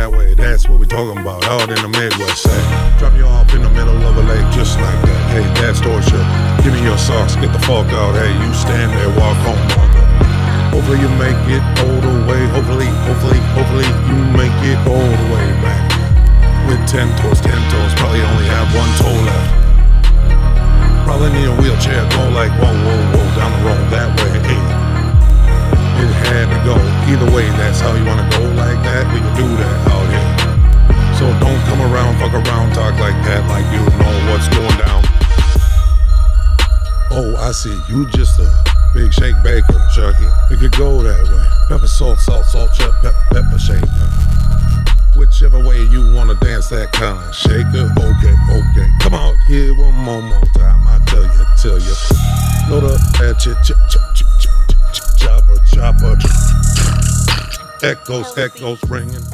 that way. That's what we're talking about out in the Midwest. Say, drop you off in the middle of a lake just like that. Hey, that's torture. Give me your socks, get the fuck out. Hey, you stand there, walk home. Hopefully you make it all the way. Hopefully, hopefully, hopefully you make it all the way back. With ten toes, ten toes, probably only have one toe left. Probably need a wheelchair, go like whoa, whoa, whoa, down the road that way. Hey, it had to go. Either way, that's how you wanna go like that. We can do like that, like you know what's going down. Oh, I see. You just a big shake baker, Chucky. We could go that way. Pepper, salt, salt, salt, chip, pep, pepper shaker. Whichever way you wanna dance that kind of shaker. Okay, okay. Come out here one more, more time. I tell you, tell you. Load up that chip, chip, chip, chip, chip, chip, chopper, chopper. Echoes, echoes ringing.